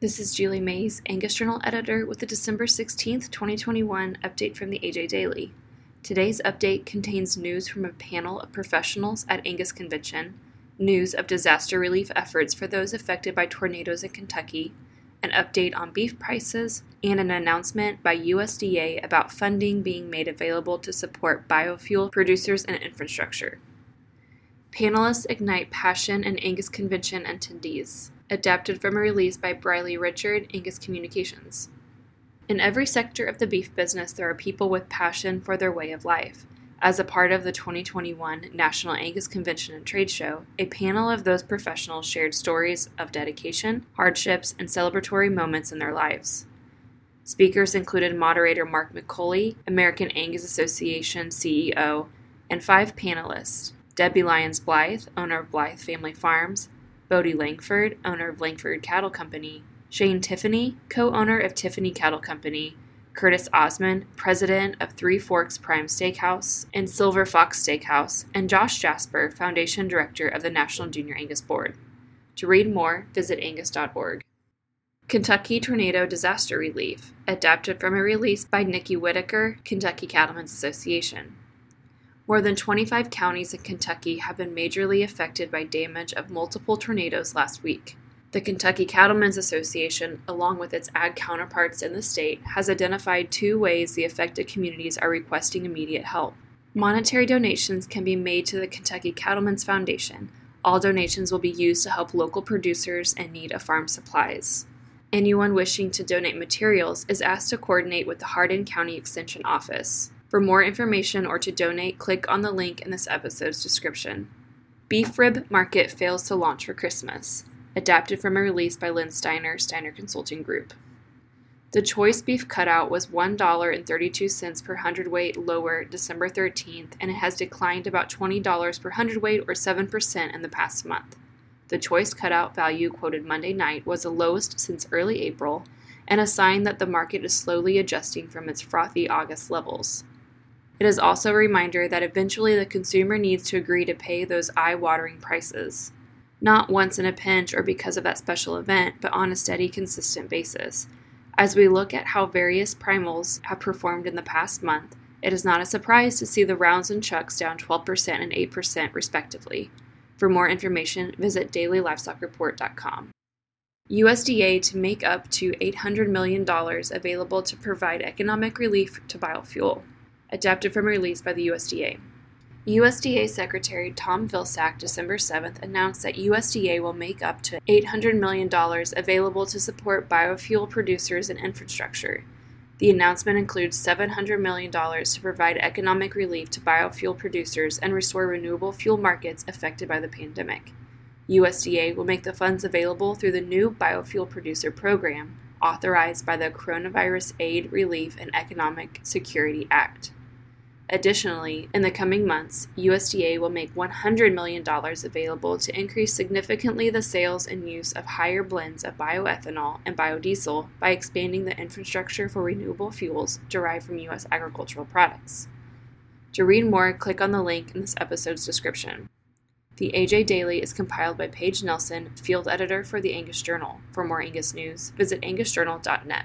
This is Julie Mays, Angus Journal editor, with the December 16th, 2021 update from the AJ Daily. Today's update contains news from a panel of professionals at Angus Convention, news of disaster relief efforts for those affected by tornadoes in Kentucky, an update on beef prices, and an announcement by USDA about funding being made available to support biofuel producers and infrastructure. Panelists ignite passion in Angus Convention attendees adapted from a release by Briley Richard, Angus Communications. In every sector of the beef business, there are people with passion for their way of life. As a part of the 2021 National Angus Convention and Trade Show, a panel of those professionals shared stories of dedication, hardships, and celebratory moments in their lives. Speakers included moderator Mark McCully, American Angus Association CEO, and five panelists Debbie Lyons Blythe, owner of Blythe Family Farms, Bodie Langford, owner of Langford Cattle Company, Shane Tiffany, co owner of Tiffany Cattle Company, Curtis Osmond, president of Three Forks Prime Steakhouse and Silver Fox Steakhouse, and Josh Jasper, foundation director of the National Junior Angus Board. To read more, visit angus.org. Kentucky Tornado Disaster Relief, adapted from a release by Nikki Whitaker, Kentucky Cattlemen's Association. More than 25 counties in Kentucky have been majorly affected by damage of multiple tornadoes last week. The Kentucky Cattlemen's Association, along with its ag counterparts in the state, has identified two ways the affected communities are requesting immediate help. Monetary donations can be made to the Kentucky Cattlemen's Foundation. All donations will be used to help local producers in need of farm supplies. Anyone wishing to donate materials is asked to coordinate with the Hardin County Extension Office. For more information or to donate, click on the link in this episode's description. Beef Rib Market fails to launch for Christmas. Adapted from a release by Len Steiner, Steiner Consulting Group. The choice beef cutout was $1.32 per hundredweight lower December 13th, and it has declined about $20 per hundredweight or 7% in the past month. The choice cutout value quoted Monday night was the lowest since early April, and a sign that the market is slowly adjusting from its frothy August levels. It is also a reminder that eventually the consumer needs to agree to pay those eye watering prices. Not once in a pinch or because of that special event, but on a steady, consistent basis. As we look at how various primals have performed in the past month, it is not a surprise to see the rounds and chucks down 12% and 8% respectively. For more information, visit dailylivestockreport.com. USDA to make up to $800 million available to provide economic relief to biofuel adapted from a release by the USDA. USDA Secretary Tom Vilsack December 7th announced that USDA will make up to $800 million available to support biofuel producers and infrastructure. The announcement includes $700 million to provide economic relief to biofuel producers and restore renewable fuel markets affected by the pandemic. USDA will make the funds available through the new Biofuel Producer Program, authorized by the Coronavirus Aid, Relief, and Economic Security Act. Additionally, in the coming months, USDA will make $100 million available to increase significantly the sales and use of higher blends of bioethanol and biodiesel by expanding the infrastructure for renewable fuels derived from U.S. agricultural products. To read more, click on the link in this episode's description. The AJ Daily is compiled by Paige Nelson, field editor for the Angus Journal. For more Angus news, visit angusjournal.net.